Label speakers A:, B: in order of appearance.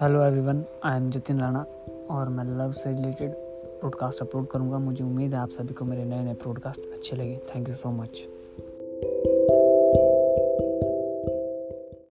A: Hello everyone I am Jatin Rana और मैं love से रिलेटेड पॉडकास्ट अपलोड करूँगा। मुझे उम्मीद है आप सभी को मेरे नए नए पॉडकास्ट अच्छे लगे। Thank you so much